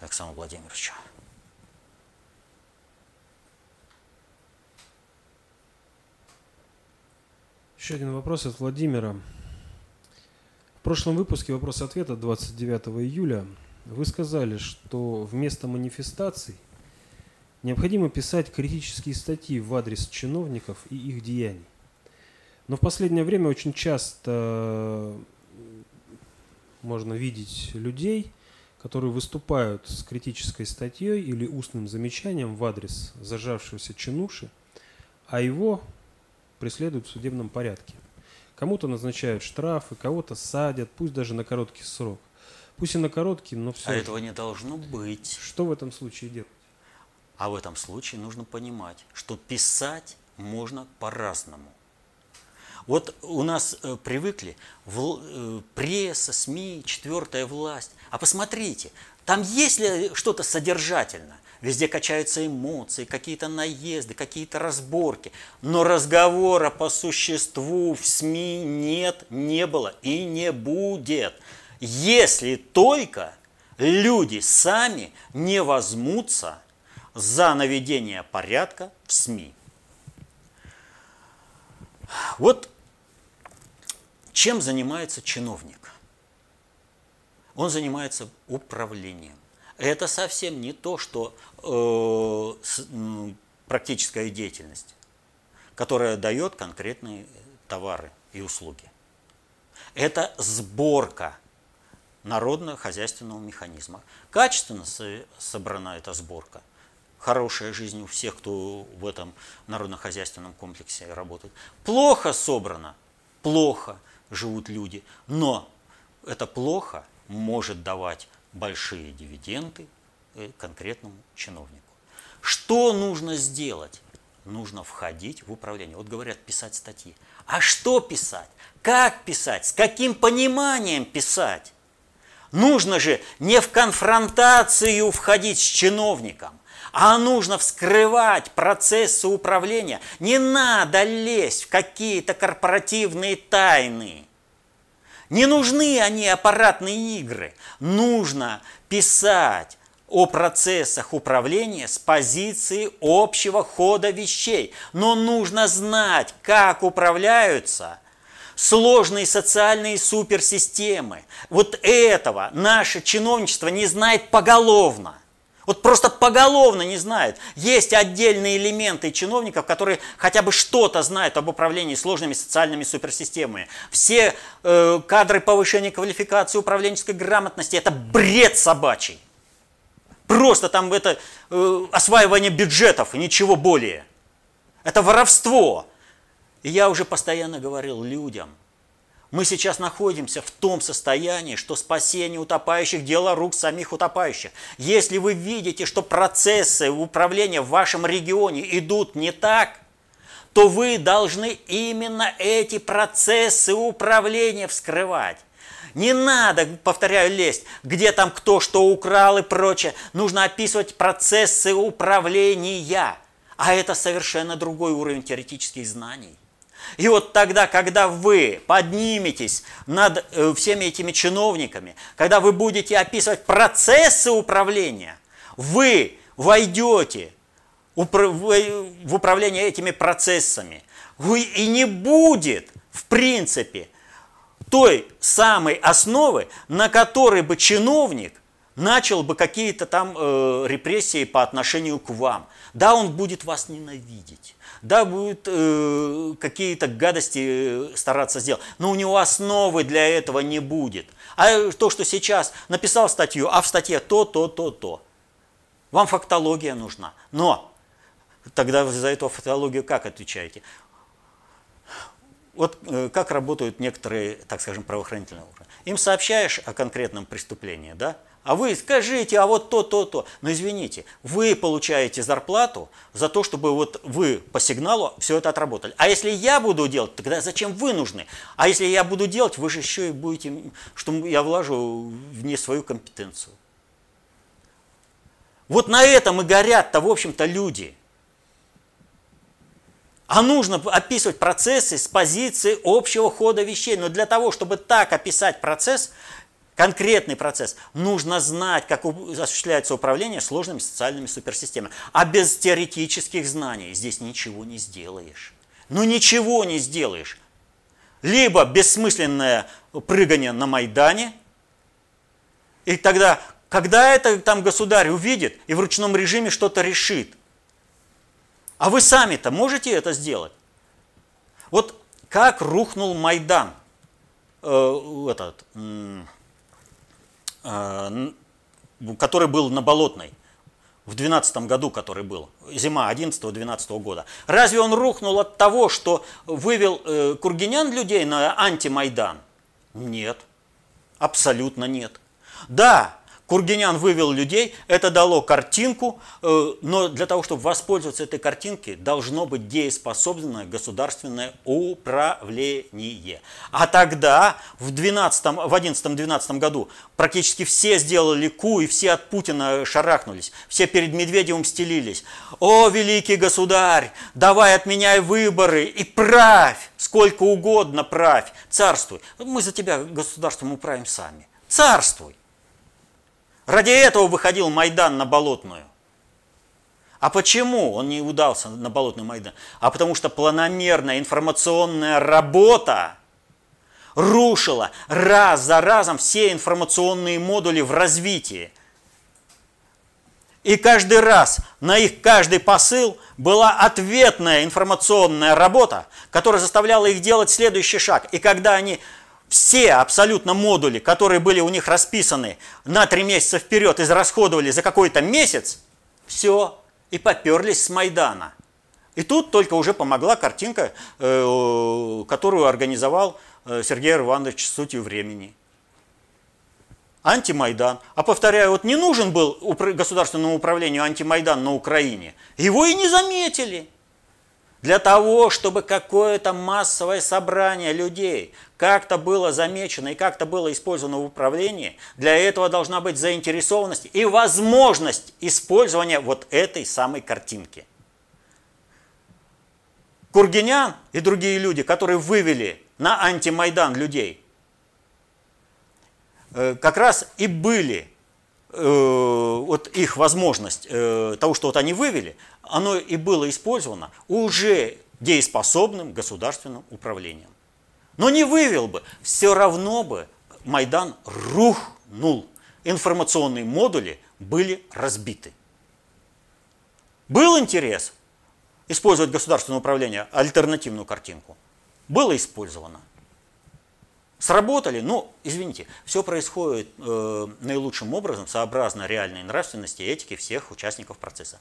Александру Владимировичу. Еще один вопрос от Владимира. В прошлом выпуске вопрос-ответа 29 июля вы сказали, что вместо манифестаций необходимо писать критические статьи в адрес чиновников и их деяний. Но в последнее время очень часто можно видеть людей, которые выступают с критической статьей или устным замечанием в адрес зажавшегося чинуши, а его преследуют в судебном порядке. Кому-то назначают штрафы, кого-то садят, пусть даже на короткий срок. Пусть и на короткий, но все. А же. этого не должно быть. Что в этом случае делать? А в этом случае нужно понимать, что писать можно по-разному. Вот у нас э, привыкли в, э, пресса, СМИ, четвертая власть. А посмотрите, там есть ли что-то содержательное? Везде качаются эмоции, какие-то наезды, какие-то разборки. Но разговора по существу в СМИ нет, не было и не будет. Если только люди сами не возьмутся за наведение порядка в СМИ. Вот чем занимается чиновник? Он занимается управлением. Это совсем не то, что э, практическая деятельность, которая дает конкретные товары и услуги. Это сборка народно-хозяйственного механизма. Качественно собрана эта сборка. Хорошая жизнь у всех, кто в этом народно-хозяйственном комплексе работает. Плохо собрано, плохо живут люди. Но это плохо может давать большие дивиденды э, конкретному чиновнику. Что нужно сделать? Нужно входить в управление. Вот говорят, писать статьи. А что писать? Как писать? С каким пониманием писать? Нужно же не в конфронтацию входить с чиновником, а нужно вскрывать процессы управления. Не надо лезть в какие-то корпоративные тайны. Не нужны они аппаратные игры. Нужно писать о процессах управления с позиции общего хода вещей. Но нужно знать, как управляются сложные социальные суперсистемы. Вот этого наше чиновничество не знает поголовно. Вот просто поголовно не знают. Есть отдельные элементы чиновников, которые хотя бы что-то знают об управлении сложными социальными суперсистемами. Все э, кадры повышения квалификации, управленческой грамотности – это бред собачий. Просто там это э, осваивание бюджетов и ничего более. Это воровство. И я уже постоянно говорил людям, Мы сейчас находимся в том состоянии, что спасение утопающих – дело рук самих утопающих. Если вы видите, что процессы управления в вашем регионе идут не так, то вы должны именно эти процессы управления вскрывать. Не надо, повторяю, лезть, где там кто что украл и прочее. Нужно описывать процессы управления. А это совершенно другой уровень теоретических знаний. И вот тогда, когда вы подниметесь над э, всеми этими чиновниками, когда вы будете описывать процессы управления, вы войдете в управление этими процессами. И не будет, в принципе, той самой основы, на которой бы чиновник начал бы какие-то там э, репрессии по отношению к вам. Да, он будет вас ненавидеть, да, будет э, какие-то гадости э, стараться сделать, но у него основы для этого не будет. А то, что сейчас написал статью, а в статье то, то, то, то. Вам фактология нужна. Но тогда за эту фактологию как отвечаете? Вот э, как работают некоторые, так скажем, правоохранительные органы. Им сообщаешь о конкретном преступлении, да? А вы скажите, а вот то, то, то. Но извините, вы получаете зарплату за то, чтобы вот вы по сигналу все это отработали. А если я буду делать, тогда зачем вы нужны? А если я буду делать, вы же еще и будете, что я вложу в не свою компетенцию. Вот на этом и горят-то, в общем-то, люди – а нужно описывать процессы с позиции общего хода вещей. Но для того, чтобы так описать процесс, конкретный процесс, нужно знать, как осуществляется управление сложными социальными суперсистемами. А без теоретических знаний здесь ничего не сделаешь. Ну ничего не сделаешь. Либо бессмысленное прыгание на Майдане, и тогда, когда это там государь увидит и в ручном режиме что-то решит – а вы сами-то можете это сделать? Вот как рухнул Майдан, э, этот, который был на Болотной, в 12 году, который был, зима 11-12 года. Разве он рухнул от того, что вывел э, Кургинян людей на антимайдан? Нет, абсолютно нет. Да, Кургинян вывел людей, это дало картинку, э, но для того, чтобы воспользоваться этой картинкой, должно быть дееспособное государственное управление. А тогда, в 11-12 году, практически все сделали ку, и все от Путина шарахнулись, все перед Медведевым стелились. О, великий государь, давай отменяй выборы и правь, сколько угодно правь, царствуй. Мы за тебя государством управим сами. Царствуй. Ради этого выходил Майдан на Болотную. А почему он не удался на Болотный Майдан? А потому что планомерная информационная работа рушила раз за разом все информационные модули в развитии. И каждый раз на их каждый посыл была ответная информационная работа, которая заставляла их делать следующий шаг. И когда они все абсолютно модули, которые были у них расписаны на три месяца вперед, израсходовали за какой-то месяц, все, и поперлись с Майдана. И тут только уже помогла картинка, э, которую организовал э, Сергей Иванович «Сутью времени». Антимайдан. А повторяю, вот не нужен был государственному управлению антимайдан на Украине. Его и не заметили. Для того, чтобы какое-то массовое собрание людей как-то было замечено и как-то было использовано в управлении, для этого должна быть заинтересованность и возможность использования вот этой самой картинки. Кургинян и другие люди, которые вывели на антимайдан людей, э, как раз и были вот их возможность э, того, что вот они вывели, оно и было использовано уже дееспособным государственным управлением. Но не вывел бы, все равно бы Майдан рухнул. Информационные модули были разбиты. Был интерес использовать государственное управление, альтернативную картинку. Было использовано. Сработали? Ну, извините, все происходит э, наилучшим образом, сообразно реальной нравственности и этике всех участников процесса.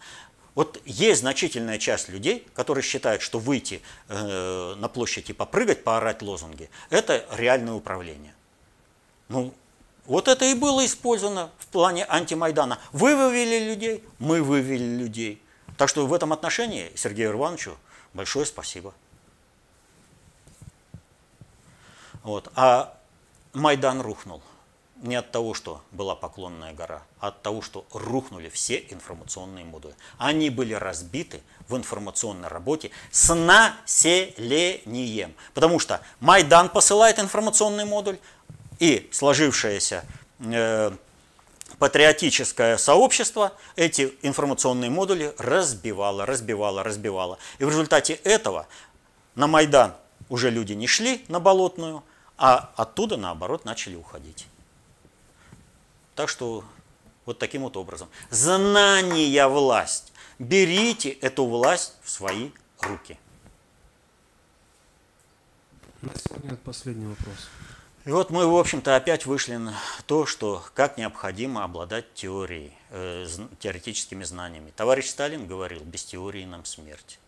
Вот есть значительная часть людей, которые считают, что выйти э, на площадь и попрыгать, поорать лозунги – это реальное управление. Ну, вот это и было использовано в плане антимайдана. Вы вывели людей, мы вывели людей. Так что в этом отношении Сергею Ивановичу большое спасибо. Вот. А Майдан рухнул не от того, что была Поклонная гора, а от того, что рухнули все информационные модули. Они были разбиты в информационной работе с населением. Потому что Майдан посылает информационный модуль, и сложившееся э, патриотическое сообщество эти информационные модули разбивало, разбивало, разбивало. И в результате этого на Майдан уже люди не шли на Болотную, а оттуда, наоборот, начали уходить. Так что вот таким вот образом. Знание власть. Берите эту власть в свои руки. На сегодня последний вопрос. И вот мы, в общем-то, опять вышли на то, что как необходимо обладать теорией, э, теоретическими знаниями. Товарищ Сталин говорил, без теории нам смерть.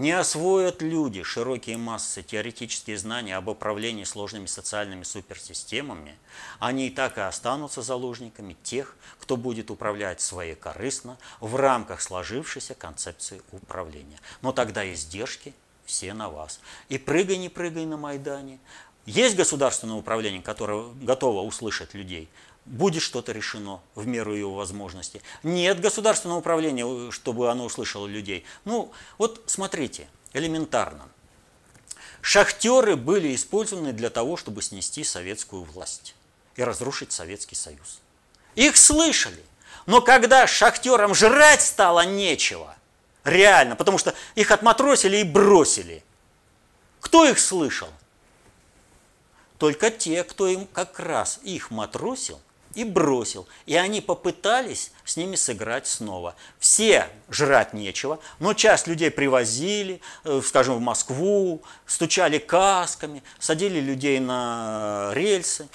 Не освоят люди широкие массы теоретические знания об управлении сложными социальными суперсистемами, они и так и останутся заложниками тех, кто будет управлять своекорыстно в рамках сложившейся концепции управления. Но тогда издержки все на вас. И прыгай, не прыгай на Майдане, есть государственное управление, которое готово услышать людей, будет что-то решено в меру его возможности. Нет государственного управления, чтобы оно услышало людей. Ну, вот смотрите, элементарно. Шахтеры были использованы для того, чтобы снести советскую власть и разрушить Советский Союз. Их слышали. Но когда шахтерам жрать стало нечего, реально, потому что их отматросили и бросили, кто их слышал? Только те, кто им как раз их матросил и бросил. И они попытались с ними сыграть снова. Все жрать нечего, но часть людей привозили, э, скажем, в Москву, стучали касками, садили людей на рельсы.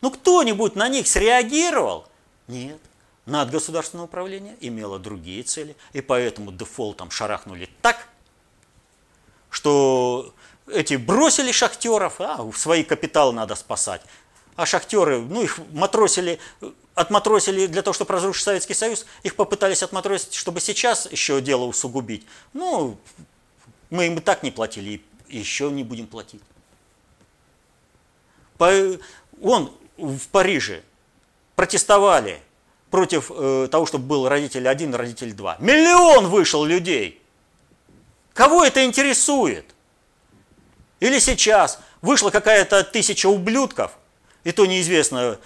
Ну кто-нибудь на них среагировал? Нет. Надгосударственное управление имело другие цели, и поэтому дефолтом шарахнули так, что эти бросили шахтеров, а свои капиталы надо спасать. А шахтеры, ну их матросили, отматросили для того, чтобы разрушить Советский Союз, их попытались отматросить, чтобы сейчас еще дело усугубить. Ну, мы им и так не платили, и еще не будем платить. Он в Париже протестовали против э, того, чтобы был родитель один, родитель два. Миллион вышел людей. Кого это интересует? Или сейчас вышла какая-то тысяча ублюдков, и то неизвестно,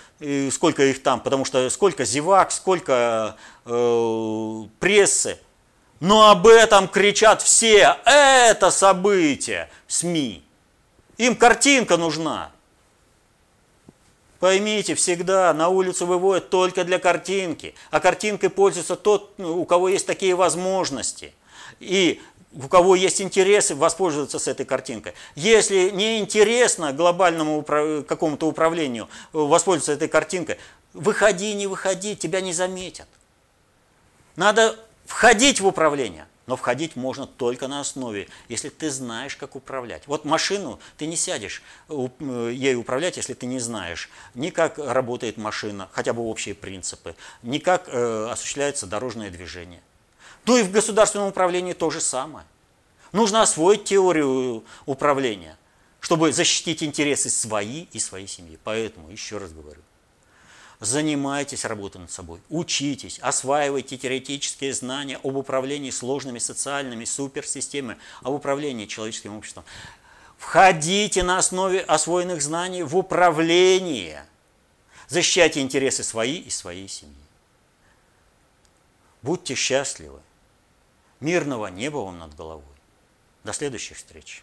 сколько их там, потому что сколько зевак, сколько э, прессы. Но об этом кричат все. Это событие СМИ. Им картинка нужна. Поймите, всегда на улицу выводят только для картинки. А картинкой пользуется тот, у кого есть такие возможности. И у кого есть интересы, воспользоваться с этой картинкой. Если не интересно глобальному какому-то управлению э, воспользоваться этой картинкой, выходи, не выходи, тебя не заметят. Надо входить в управление, но входить можно только на основе, если ты знаешь, как управлять. Вот машину ты не сядешь э, ей управлять, если ты не знаешь ни как работает машина, хотя бы общие принципы, ни как э, осуществляется дорожное движение. Ну и в государственном управлении то же самое. Нужно освоить теорию управления, чтобы защитить интересы свои и своей семьи. Поэтому, еще раз говорю, занимайтесь работой над собой, учитесь, осваивайте теоретические знания об управлении сложными социальными суперсистемами, об управлении человеческим обществом. Входите на основе освоенных знаний в управление. Защищайте интересы свои и своей семьи. Будьте счастливы. Мирного неба вам над головой. До следующих встреч.